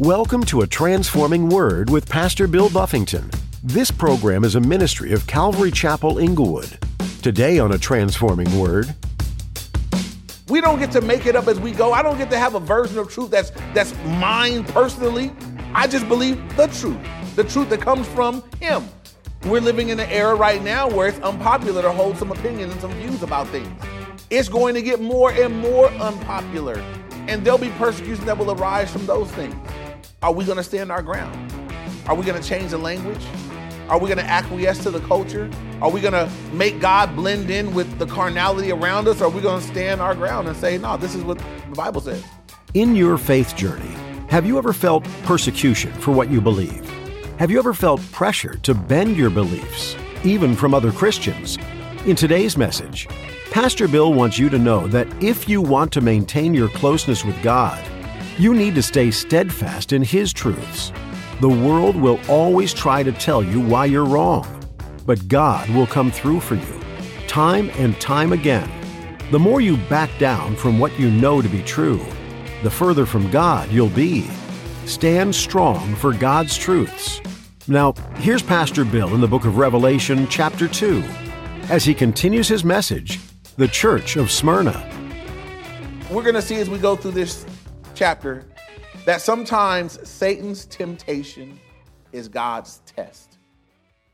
Welcome to A Transforming Word with Pastor Bill Buffington. This program is a ministry of Calvary Chapel Inglewood. Today on A Transforming Word, We don't get to make it up as we go. I don't get to have a version of truth that's that's mine personally. I just believe the truth, the truth that comes from Him. We're living in an era right now where it's unpopular to hold some opinions and some views about things. It's going to get more and more unpopular, and there'll be persecution that will arise from those things. Are we going to stand our ground? Are we going to change the language? Are we going to acquiesce to the culture? Are we going to make God blend in with the carnality around us? Or are we going to stand our ground and say, no, this is what the Bible says? in your faith journey, have you ever felt persecution for what you believe? Have you ever felt pressure to bend your beliefs, even from other Christians? In today's message, Pastor Bill wants you to know that if you want to maintain your closeness with God, you need to stay steadfast in His truths. The world will always try to tell you why you're wrong, but God will come through for you, time and time again. The more you back down from what you know to be true, the further from God you'll be. Stand strong for God's truths. Now, here's Pastor Bill in the book of Revelation, chapter 2, as he continues his message The Church of Smyrna. We're going to see as we go through this chapter that sometimes Satan's temptation is God's test.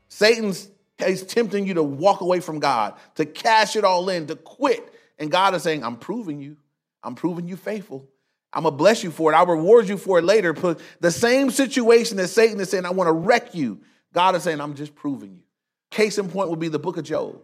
Satan's is tempting you to walk away from God, to cash it all in, to quit. And God is saying, I'm proving you. I'm proving you faithful. I'm gonna bless you for it. I'll reward you for it later. But the same situation that Satan is saying, I want to wreck you. God is saying, I'm just proving you. Case in point would be the book of Job,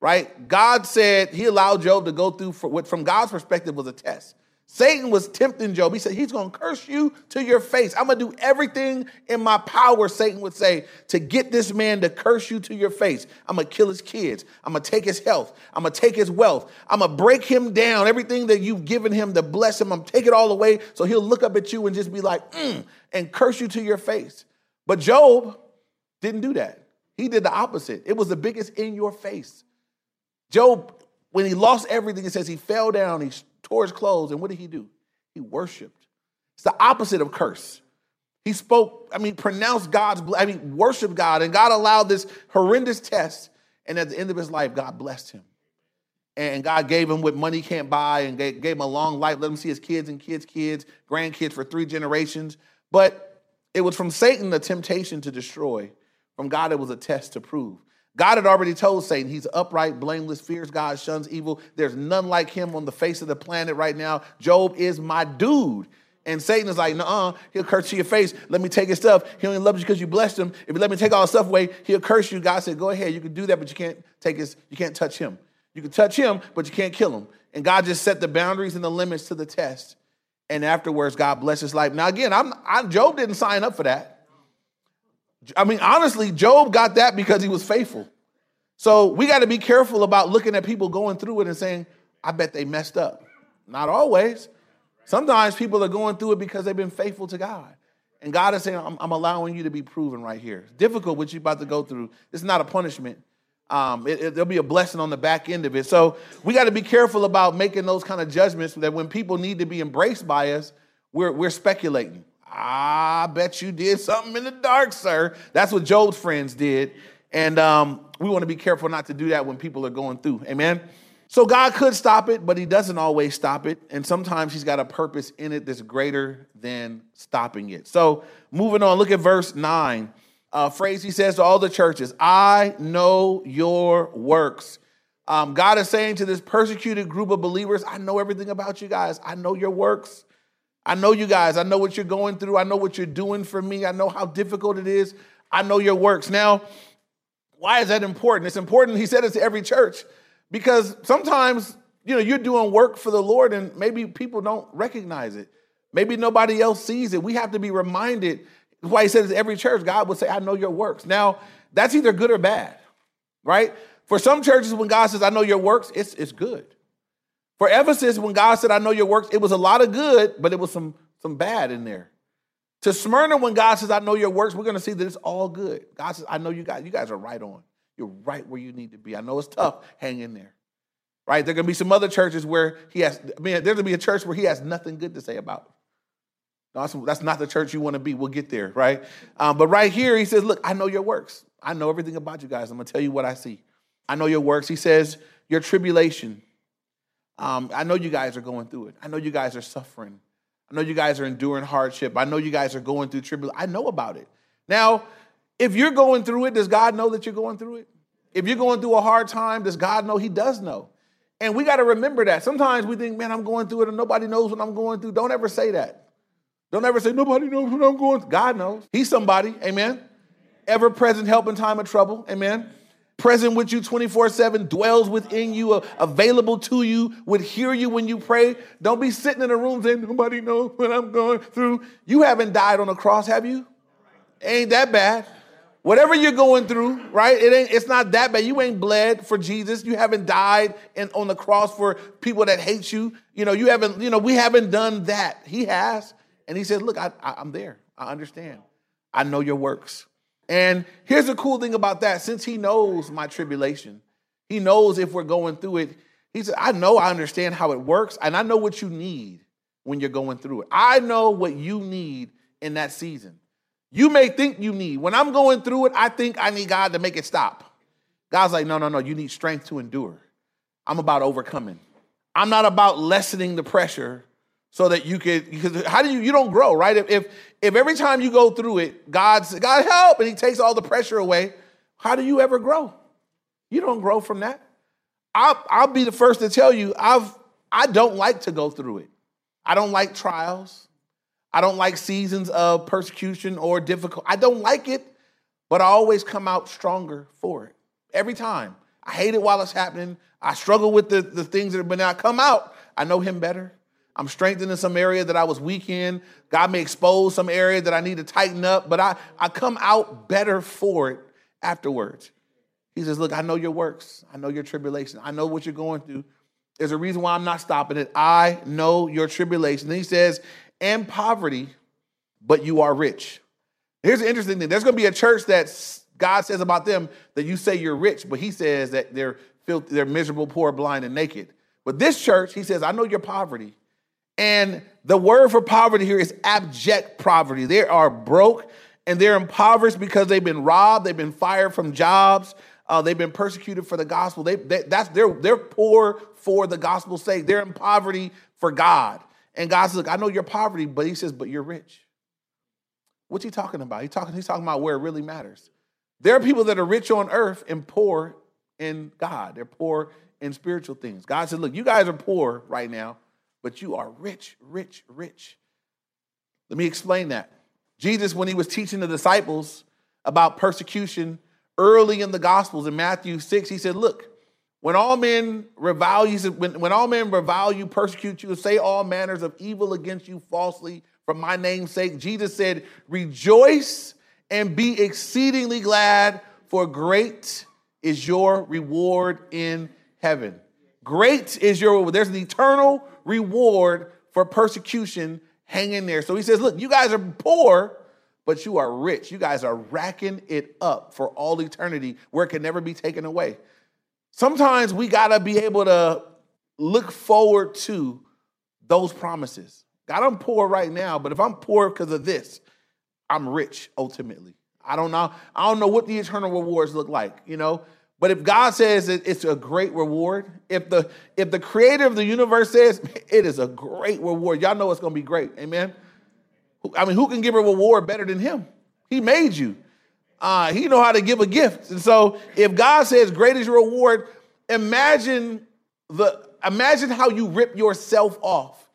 right? God said he allowed Job to go through what from God's perspective was a test. Satan was tempting Job. He said, He's gonna curse you to your face. I'm gonna do everything in my power, Satan would say, to get this man to curse you to your face. I'm gonna kill his kids. I'm gonna take his health. I'm gonna take his wealth. I'm gonna break him down. Everything that you've given him to bless him, I'm gonna take it all away. So he'll look up at you and just be like, mm, and curse you to your face. But Job didn't do that. He did the opposite. It was the biggest in your face. Job, when he lost everything, it says he fell down, he tore his clothes, and what did he do? He worshiped. It's the opposite of curse. He spoke, I mean, pronounced God's, I mean, worshiped God, and God allowed this horrendous test. And at the end of his life, God blessed him. And God gave him what money can't buy and gave, gave him a long life, let him see his kids and kids' kids, grandkids for three generations. But it was from Satan the temptation to destroy. From God, it was a test to prove. God had already told Satan he's upright, blameless, fears God, shuns evil. There's none like him on the face of the planet right now. Job is my dude. And Satan is like, nah, he'll curse you your face. Let me take his stuff. He only loves you because you blessed him. If you let me take all his stuff away, he'll curse you. God said, go ahead, you can do that, but you can't take his, you can't touch him. You can touch him, but you can't kill him. And God just set the boundaries and the limits to the test. And afterwards, God bless his life. Now, again, I'm, I, Job didn't sign up for that. I mean, honestly, Job got that because he was faithful. So we got to be careful about looking at people going through it and saying, I bet they messed up. Not always. Sometimes people are going through it because they've been faithful to God. And God is saying, I'm, I'm allowing you to be proven right here. It's difficult what you're about to go through. It's not a punishment. Um, it, it, there'll be a blessing on the back end of it. So we got to be careful about making those kind of judgments that when people need to be embraced by us, we're, we're speculating. I bet you did something in the dark, sir. That's what Job's friends did. And um, we want to be careful not to do that when people are going through. Amen. So God could stop it, but He doesn't always stop it. And sometimes He's got a purpose in it that's greater than stopping it. So moving on, look at verse 9. Uh, phrase He says to all the churches, I know your works. Um, God is saying to this persecuted group of believers, I know everything about you guys. I know your works. I know you guys. I know what you're going through. I know what you're doing for me. I know how difficult it is. I know your works. Now, why is that important? It's important, he said it to every church, because sometimes, you know, you're doing work for the Lord and maybe people don't recognize it. Maybe nobody else sees it. We have to be reminded. Why he to every church, God would say, I know your works. Now, that's either good or bad, right? For some churches, when God says, I know your works, it's, it's good. For Ephesus, when God said, I know your works, it was a lot of good, but it was some, some bad in there. To Smyrna, when God says, I know your works, we're going to see that it's all good. God says, I know you guys, you guys are right on. You're right where you need to be. I know it's tough. Hang in there. Right? There are going to be some other churches where he has, I mean, there's going to be a church where he has nothing good to say about. that's, that's not the church you want to be. We'll get there, right? Um, but right here, he says, Look, I know your works. I know everything about you guys. I'm going to tell you what I see. I know your works. He says, Your tribulation. Um, I know you guys are going through it. I know you guys are suffering. I know you guys are enduring hardship. I know you guys are going through tribulation. I know about it. Now, if you're going through it, does God know that you're going through it? If you're going through a hard time, does God know? He does know. And we got to remember that. Sometimes we think, man, I'm going through it and nobody knows what I'm going through. Don't ever say that. Don't ever say, nobody knows what I'm going through. God knows. He's somebody. Amen. Ever present help in time of trouble. Amen. Present with you 24 7, dwells within you, uh, available to you, would hear you when you pray. Don't be sitting in a room saying, nobody knows what I'm going through. You haven't died on a cross, have you? Ain't that bad. Whatever you're going through, right? It ain't, it's not that bad. You ain't bled for Jesus. You haven't died in, on the cross for people that hate you. You know, you haven't, you know, we haven't done that. He has. And he said, Look, I, I, I'm there. I understand. I know your works. And here's the cool thing about that since he knows my tribulation, he knows if we're going through it. He said, I know I understand how it works, and I know what you need when you're going through it. I know what you need in that season. You may think you need. When I'm going through it, I think I need God to make it stop. God's like, no, no, no, you need strength to endure. I'm about overcoming. I'm not about lessening the pressure so that you could because how do you you don't grow, right? If if, if every time you go through it, God's God help and he takes all the pressure away, how do you ever grow? You don't grow from that. I'll, I'll be the first to tell you, I've I don't like to go through it. I don't like trials. I don't like seasons of persecution or difficult. I don't like it, but I always come out stronger for it. Every time. I hate it while it's happening. I struggle with the, the things that have been out. Come out. I know him better. I'm strengthened in some area that I was weak in. God may expose some area that I need to tighten up, but I, I come out better for it afterwards. He says, Look, I know your works. I know your tribulation. I know what you're going through. There's a reason why I'm not stopping it. I know your tribulation. Then he says, and poverty, but you are rich. Here's the interesting thing there's going to be a church that God says about them that you say you're rich, but he says that they're filthy, they're miserable, poor, blind, and naked. But this church, he says, I know your poverty. And the word for poverty here is abject poverty. They are broke and they're impoverished because they've been robbed, they've been fired from jobs, uh, they've been persecuted for the gospel. They, they, that's they're they're poor for the gospel's sake. They're in poverty for God. And God says, Look, I know your poverty, but he says, but you're rich. What's he talking about? He's talking, he's talking about where it really matters. There are people that are rich on earth and poor in God. They're poor in spiritual things. God says, Look, you guys are poor right now, but you are rich, rich, rich. Let me explain that. Jesus, when he was teaching the disciples about persecution early in the Gospels in Matthew 6, he said, Look, when all men revile you, when, when all men revile you, persecute you, say all manners of evil against you falsely for my name's sake, Jesus said, Rejoice and be exceedingly glad, for great is your reward in heaven. Great is your reward. There's an eternal reward for persecution hanging there. So he says, Look, you guys are poor, but you are rich. You guys are racking it up for all eternity where it can never be taken away. Sometimes we got to be able to look forward to those promises. God, I'm poor right now, but if I'm poor because of this, I'm rich ultimately. I don't know. I don't know what the eternal rewards look like, you know. But if God says it's a great reward, if the if the creator of the universe says it is a great reward, y'all know it's going to be great. Amen. I mean, who can give a reward better than him? He made you. Uh, he know how to give a gift. And so if God says great is your reward, imagine the imagine how you rip yourself off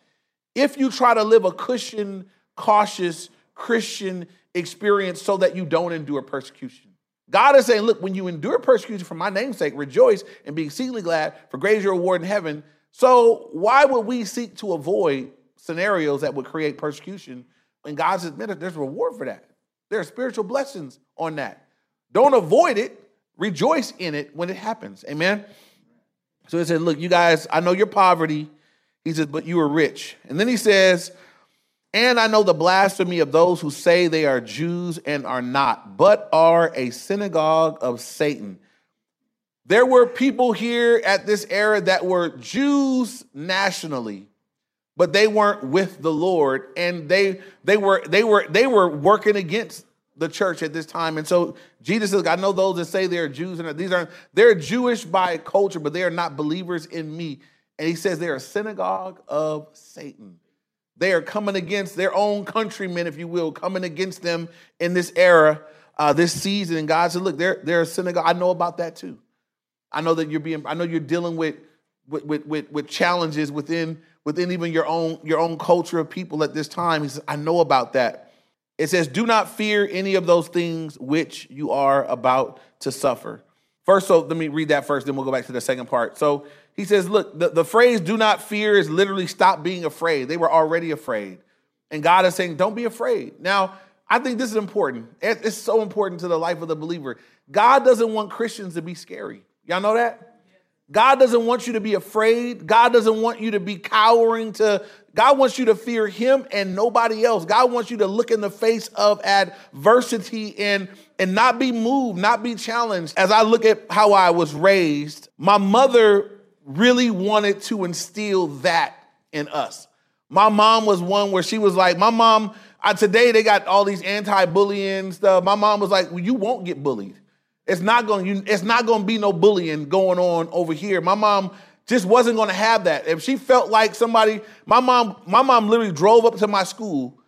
if you try to live a cushion, cautious Christian experience so that you don't endure persecution. God is saying, look, when you endure persecution for my name's sake, rejoice and be exceedingly glad, for great is your reward in heaven. So why would we seek to avoid scenarios that would create persecution? And God's man, there's reward for that. There are spiritual blessings on that. Don't avoid it. Rejoice in it when it happens. Amen. So he said, Look, you guys, I know your poverty. He says, but you are rich. And then he says, and I know the blasphemy of those who say they are Jews and are not, but are a synagogue of Satan. There were people here at this era that were Jews nationally, but they weren't with the Lord, and they they were they were they were working against the church at this time. And so Jesus says, I know those that say they're Jews, and these are they're Jewish by culture, but they are not believers in me. And he says they're a synagogue of Satan. They are coming against their own countrymen, if you will, coming against them in this era, uh, this season. And God said, Look, they're, they're a synagogue. I know about that too. I know that you're being, I know you're dealing with with, with, with, with challenges within within even your own your own culture of people at this time. He says, I know about that. It says, Do not fear any of those things which you are about to suffer. First, so let me read that first, then we'll go back to the second part. So he says, Look, the, the phrase do not fear is literally stop being afraid. They were already afraid. And God is saying, Don't be afraid. Now, I think this is important. It's so important to the life of the believer. God doesn't want Christians to be scary. Y'all know that? God doesn't want you to be afraid. God doesn't want you to be cowering to God wants you to fear him and nobody else. God wants you to look in the face of adversity and and not be moved, not be challenged. As I look at how I was raised, my mother really wanted to instill that in us. My mom was one where she was like, my mom, I, today they got all these anti-bullying stuff. My mom was like, well, you won't get bullied. It's not going it's not going to be no bullying going on over here. My mom just wasn't going to have that. If she felt like somebody, my mom, my mom literally drove up to my school,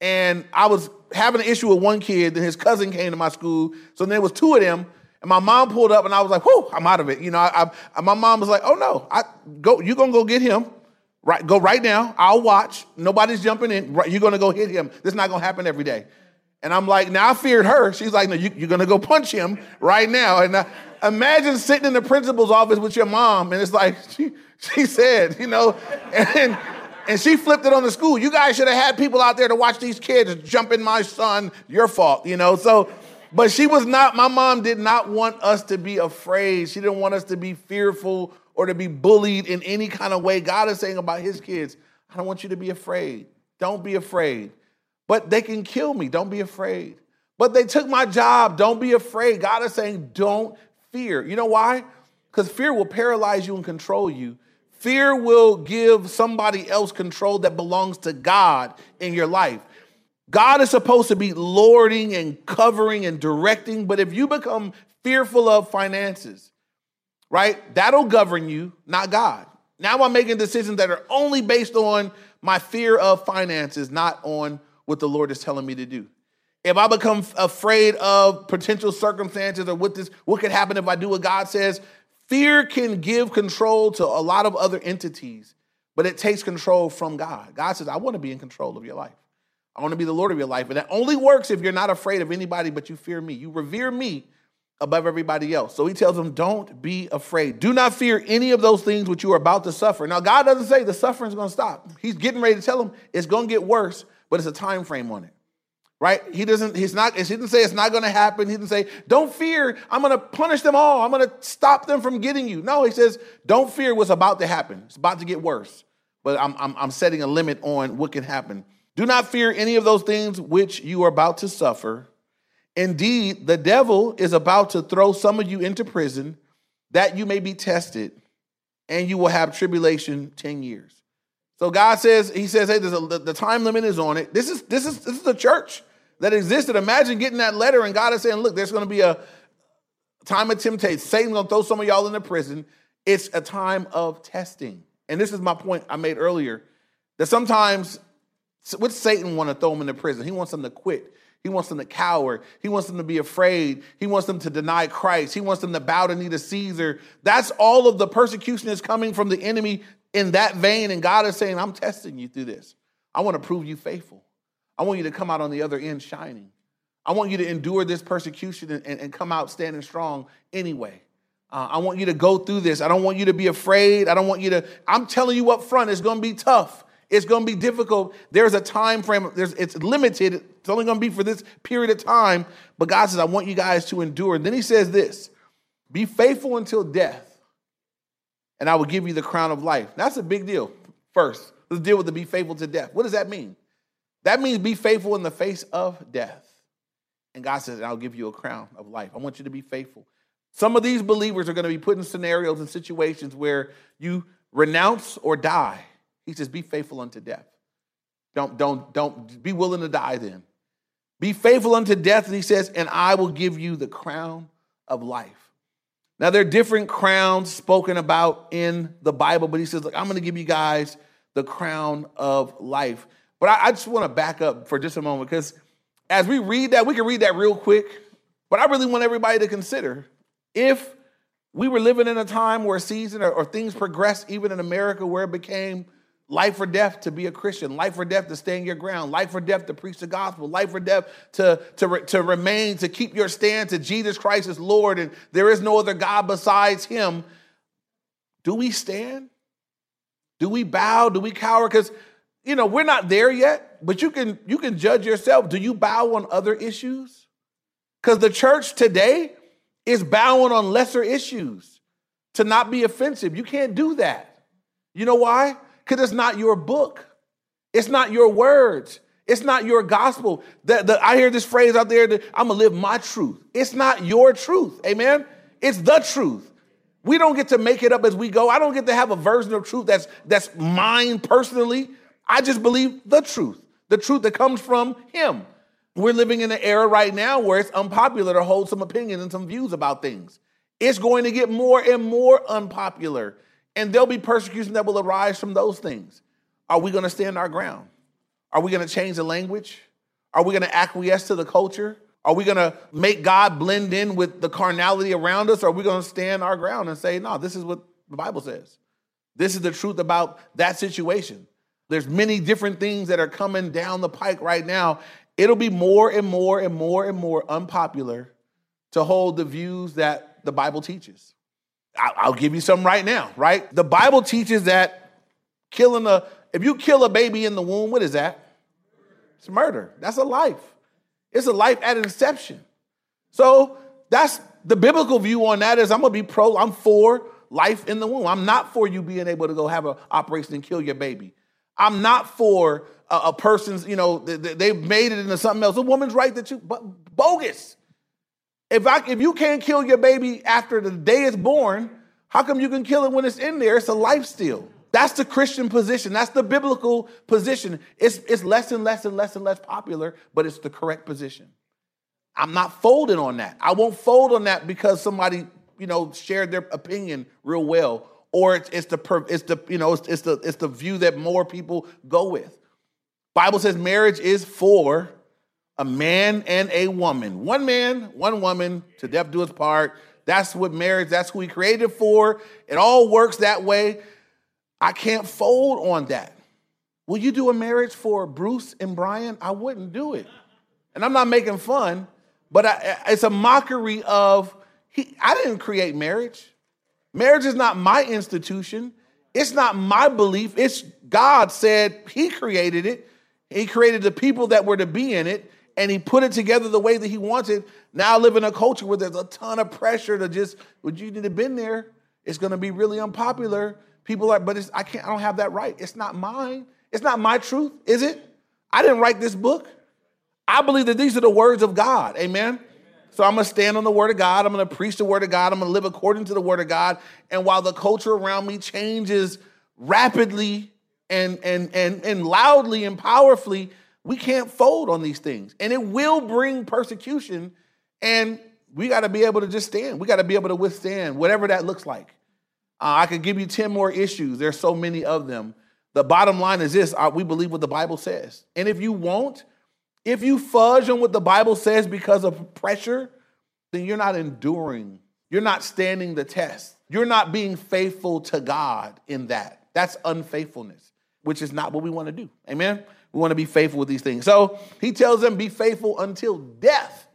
and I was having an issue with one kid, Then his cousin came to my school. So there was two of them, and my mom pulled up, and I was like, "Whoo, I'm out of it." You know, I, I, my mom was like, "Oh no, I go. You're gonna go get him." Right, go right now. I'll watch. Nobody's jumping in. You're gonna go hit him. This is not gonna happen every day. And I'm like, now I feared her. She's like, no, you, are gonna go punch him right now. And uh, imagine sitting in the principal's office with your mom, and it's like she she said, you know, and and she flipped it on the school. You guys should have had people out there to watch these kids jump in my son. Your fault, you know. So, but she was not. My mom did not want us to be afraid. She didn't want us to be fearful or to be bullied in any kind of way. God is saying about His kids, I don't want you to be afraid. Don't be afraid. But they can kill me. Don't be afraid. But they took my job. Don't be afraid. God is saying, don't fear. You know why? Because fear will paralyze you and control you. Fear will give somebody else control that belongs to God in your life. God is supposed to be lording and covering and directing, but if you become fearful of finances, right, that'll govern you, not God. Now I'm making decisions that are only based on my fear of finances, not on what the Lord is telling me to do. If I become afraid of potential circumstances or what this what could happen if I do what God says, fear can give control to a lot of other entities, but it takes control from God. God says, I want to be in control of your life. I want to be the Lord of your life. And that only works if you're not afraid of anybody, but you fear me. You revere me above everybody else. So he tells them, Don't be afraid. Do not fear any of those things which you are about to suffer. Now, God doesn't say the suffering is going to stop. He's getting ready to tell them it's going to get worse, but it's a time frame on it. Right? He doesn't, he's not, he didn't say it's not going to happen. He didn't say, don't fear, I'm going to punish them all. I'm going to stop them from getting you. No, he says, don't fear what's about to happen. It's about to get worse. But I'm, I'm, I'm setting a limit on what can happen. Do not fear any of those things which you are about to suffer. Indeed, the devil is about to throw some of you into prison that you may be tested, and you will have tribulation 10 years. So God says, He says, hey, a, the, the time limit is on it. This is this is this is the church that existed. Imagine getting that letter and God is saying, look, there's going to be a time of temptation. Satan's going to throw some of y'all into prison. It's a time of testing. And this is my point I made earlier that sometimes what Satan want to throw them into prison? He wants them to quit. He wants them to cower. He wants them to be afraid. He wants them to deny Christ. He wants them to bow to knee to Caesar. That's all of the persecution is coming from the enemy in that vein. And God is saying, I'm testing you through this. I want to prove you faithful. I want you to come out on the other end shining. I want you to endure this persecution and, and, and come out standing strong anyway. Uh, I want you to go through this. I don't want you to be afraid. I don't want you to, I'm telling you up front, it's going to be tough. It's going to be difficult. There's a time frame. There's, it's limited. It's only going to be for this period of time. But God says, I want you guys to endure. And then he says this be faithful until death, and I will give you the crown of life. That's a big deal. First, let's deal with the be faithful to death. What does that mean? That means be faithful in the face of death. And God says, I'll give you a crown of life. I want you to be faithful. Some of these believers are going to be put in scenarios and situations where you renounce or die. He says, be faithful unto death. Don't, don't, don't be willing to die then. Be faithful unto death, and he says, and I will give you the crown of life. Now, there are different crowns spoken about in the Bible, but he says, Look, I'm going to give you guys the crown of life. But I, I just want to back up for just a moment because as we read that, we can read that real quick. But I really want everybody to consider if we were living in a time where season or, or things progressed, even in America, where it became life or death to be a Christian, life or death to stand your ground, life or death to preach the gospel, life or death to, to, to remain, to keep your stand to Jesus Christ as Lord, and there is no other God besides Him. Do we stand? Do we bow? Do we cower? Because you know we're not there yet, but you can you can judge yourself. Do you bow on other issues? Because the church today is bowing on lesser issues to not be offensive. You can't do that. You know why? Because it's not your book, it's not your words, it's not your gospel. That I hear this phrase out there that I'm gonna live my truth. It's not your truth, amen? It's the truth. We don't get to make it up as we go. I don't get to have a version of truth that's that's mine personally. I just believe the truth, the truth that comes from Him. We're living in an era right now where it's unpopular to hold some opinions and some views about things. It's going to get more and more unpopular, and there'll be persecution that will arise from those things. Are we going to stand our ground? Are we going to change the language? Are we going to acquiesce to the culture? Are we going to make God blend in with the carnality around us? Or are we going to stand our ground and say, no, this is what the Bible says? This is the truth about that situation. There's many different things that are coming down the pike right now, it'll be more and more and more and more unpopular to hold the views that the Bible teaches. I'll give you some right now, right? The Bible teaches that killing a, if you kill a baby in the womb, what is that? It's murder. That's a life. It's a life at inception. So that's the biblical view on that is I'm gonna be pro, I'm for life in the womb. I'm not for you being able to go have an operation and kill your baby. I'm not for a, a person's, you know, they, they've made it into something else. A woman's right that you, but bogus. If I, if you can't kill your baby after the day it's born, how come you can kill it when it's in there? It's a life steal. That's the Christian position. That's the biblical position. It's, it's less and less and less and less popular, but it's the correct position. I'm not folding on that. I won't fold on that because somebody, you know, shared their opinion real well, or it's, it's the it's the you know it's, it's the it's the view that more people go with. Bible says marriage is for a man and a woman. One man, one woman, to death do its part. That's what marriage, that's who he created for. It all works that way. I can't fold on that. Will you do a marriage for Bruce and Brian? I wouldn't do it. And I'm not making fun, but I, it's a mockery of he, I didn't create marriage. Marriage is not my institution. It's not my belief. It's God said he created it. He created the people that were to be in it, and he put it together the way that he wanted. Now I live in a culture where there's a ton of pressure to just, would you need to been there? It's going to be really unpopular. People are, but I can't. I don't have that right. It's not mine. It's not my truth, is it? I didn't write this book. I believe that these are the words of God. Amen. So I'm going to stand on the word of God. I'm going to preach the word of God. I'm going to live according to the word of God. And while the culture around me changes rapidly and, and, and, and loudly and powerfully, we can't fold on these things. And it will bring persecution. And we got to be able to just stand. We got to be able to withstand whatever that looks like. Uh, I could give you 10 more issues. There's so many of them. The bottom line is this uh, we believe what the Bible says. And if you won't, if you fudge on what the Bible says because of pressure, then you're not enduring. You're not standing the test. You're not being faithful to God in that. That's unfaithfulness which is not what we want to do. Amen? We want to be faithful with these things. So he tells them, be faithful until death.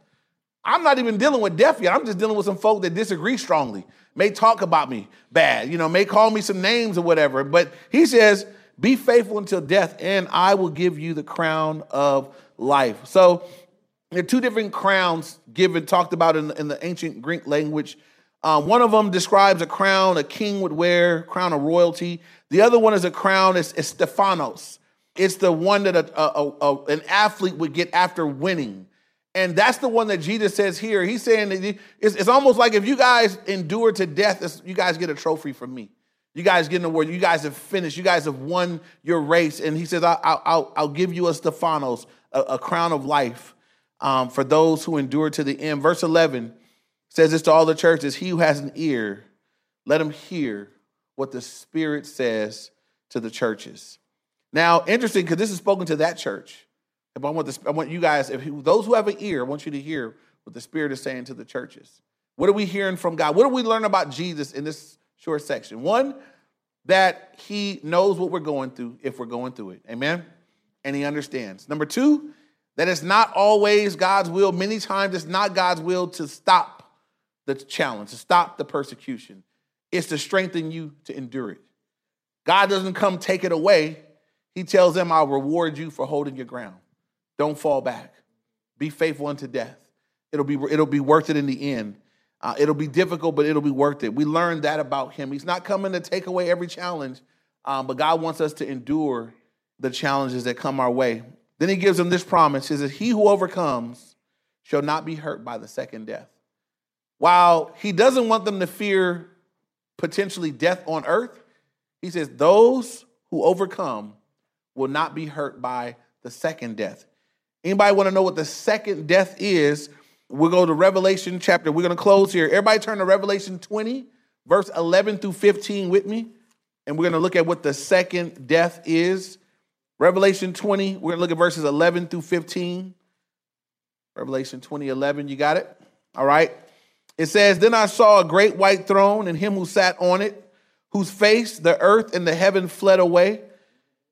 I'm not even dealing with death yet. I'm just dealing with some folk that disagree strongly, may talk about me bad, you know, may call me some names or whatever. But he says, be faithful until death, and I will give you the crown of life. So there are two different crowns given, talked about in, in the ancient Greek language. Um, one of them describes a crown a king would wear, crown of royalty. The other one is a crown, it's, it's Stephanos. It's the one that a, a, a, an athlete would get after winning. And that's the one that Jesus says here. He's saying that it's, it's almost like if you guys endure to death, you guys get a trophy from me. You guys get an award. You guys have finished. You guys have won your race. And he says, I'll, I'll, I'll give you a Stephanos, a, a crown of life um, for those who endure to the end. Verse 11 says this to all the churches He who has an ear, let him hear what the Spirit says to the churches. Now, interesting because this is spoken to that church. If I want this, I want you guys, if those who have an ear, I want you to hear what the Spirit is saying to the churches. What are we hearing from God? What do we learn about Jesus in this short section? One, that He knows what we're going through if we're going through it. Amen. And He understands. Number two, that it's not always God's will. Many times it's not God's will to stop the challenge, to stop the persecution. It's to strengthen you to endure it. God doesn't come take it away. He tells them, I'll reward you for holding your ground. Don't fall back. Be faithful unto death. It'll be, it'll be worth it in the end. Uh, it'll be difficult, but it'll be worth it. We learned that about him. He's not coming to take away every challenge, um, but God wants us to endure the challenges that come our way. Then he gives them this promise. He says, He who overcomes shall not be hurt by the second death. While he doesn't want them to fear potentially death on earth, he says, Those who overcome will not be hurt by the second death. Anybody want to know what the second death is? We'll go to Revelation chapter. We're going to close here. Everybody turn to Revelation 20, verse 11 through 15 with me. And we're going to look at what the second death is. Revelation 20, we're going to look at verses 11 through 15. Revelation 20, 11. You got it? All right. It says, Then I saw a great white throne and him who sat on it, whose face the earth and the heaven fled away,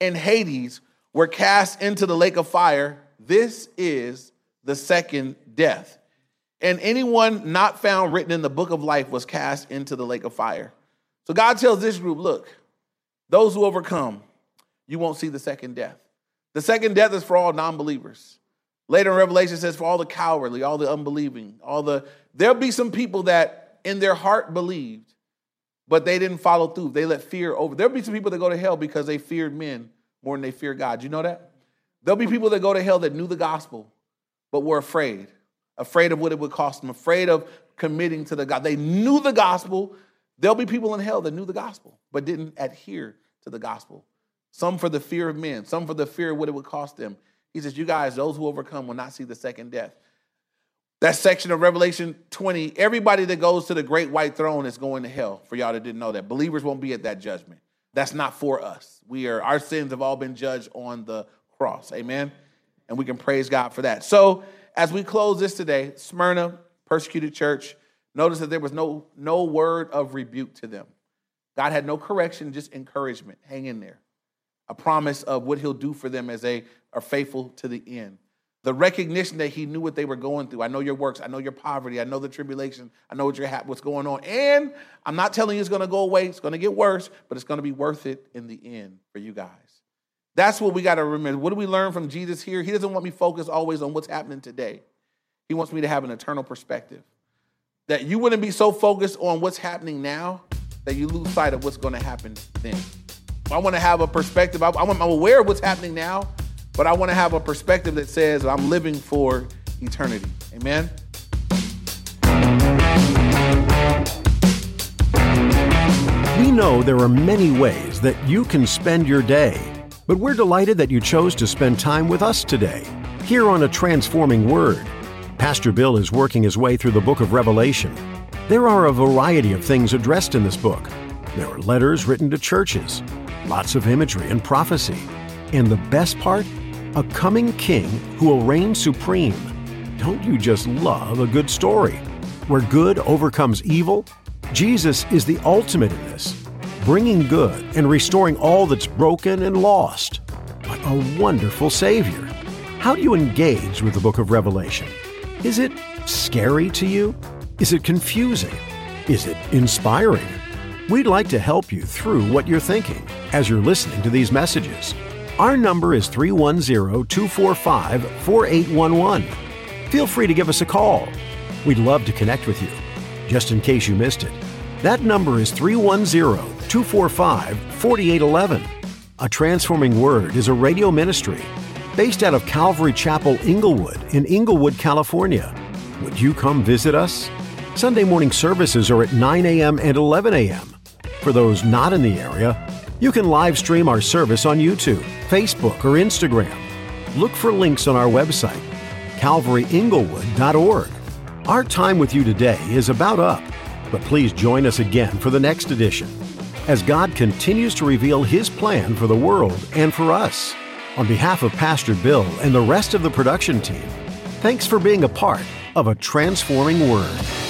and Hades were cast into the lake of fire. This is the second death. And anyone not found written in the book of life was cast into the lake of fire. So God tells this group, look, those who overcome, you won't see the second death. The second death is for all non-believers. Later in Revelation says for all the cowardly, all the unbelieving, all the there'll be some people that in their heart believed, but they didn't follow through. They let fear over. There'll be some people that go to hell because they feared men more than they fear God. You know that? There'll be people that go to hell that knew the gospel, but were afraid, afraid of what it would cost them, afraid of committing to the God. They knew the gospel, There'll be people in hell that knew the gospel, but didn't adhere to the gospel. Some for the fear of men, some for the fear of what it would cost them. He says, You guys, those who overcome will not see the second death. That section of Revelation 20, everybody that goes to the great white throne is going to hell, for y'all that didn't know that. Believers won't be at that judgment. That's not for us. We are our sins have all been judged on the cross. Amen. And we can praise God for that. So as we close this today, Smyrna, persecuted church, Notice that there was no, no word of rebuke to them. God had no correction, just encouragement. Hang in there. A promise of what he'll do for them as they are faithful to the end. The recognition that he knew what they were going through. I know your works. I know your poverty. I know the tribulation. I know what you're what's going on. And I'm not telling you it's going to go away. It's going to get worse, but it's going to be worth it in the end for you guys. That's what we got to remember. What do we learn from Jesus here? He doesn't want me focused always on what's happening today. He wants me to have an eternal perspective that you wouldn't be so focused on what's happening now that you lose sight of what's going to happen then. I want to have a perspective. I, am aware of what's happening now, but I want to have a perspective that says I'm living for eternity. Amen. We know there are many ways that you can spend your day, but we're delighted that you chose to spend time with us today, here on A Transforming Word. Pastor Bill is working his way through the book of Revelation. There are a variety of things addressed in this book. There are letters written to churches, lots of imagery and prophecy, and the best part, a coming king who will reign supreme. Don't you just love a good story? Where good overcomes evil? Jesus is the ultimate in this, bringing good and restoring all that's broken and lost. What a wonderful Savior! How do you engage with the book of Revelation? Is it scary to you? Is it confusing? Is it inspiring? We'd like to help you through what you're thinking as you're listening to these messages. Our number is 310 245 4811. Feel free to give us a call. We'd love to connect with you. Just in case you missed it, that number is 310 245 4811. A Transforming Word is a radio ministry based out of Calvary Chapel, Inglewood, in Inglewood, California. Would you come visit us? Sunday morning services are at 9 a.m. and 11 a.m. For those not in the area, you can live stream our service on YouTube, Facebook, or Instagram. Look for links on our website, calvaryinglewood.org. Our time with you today is about up, but please join us again for the next edition as God continues to reveal His plan for the world and for us. On behalf of Pastor Bill and the rest of the production team, thanks for being a part of a transforming word.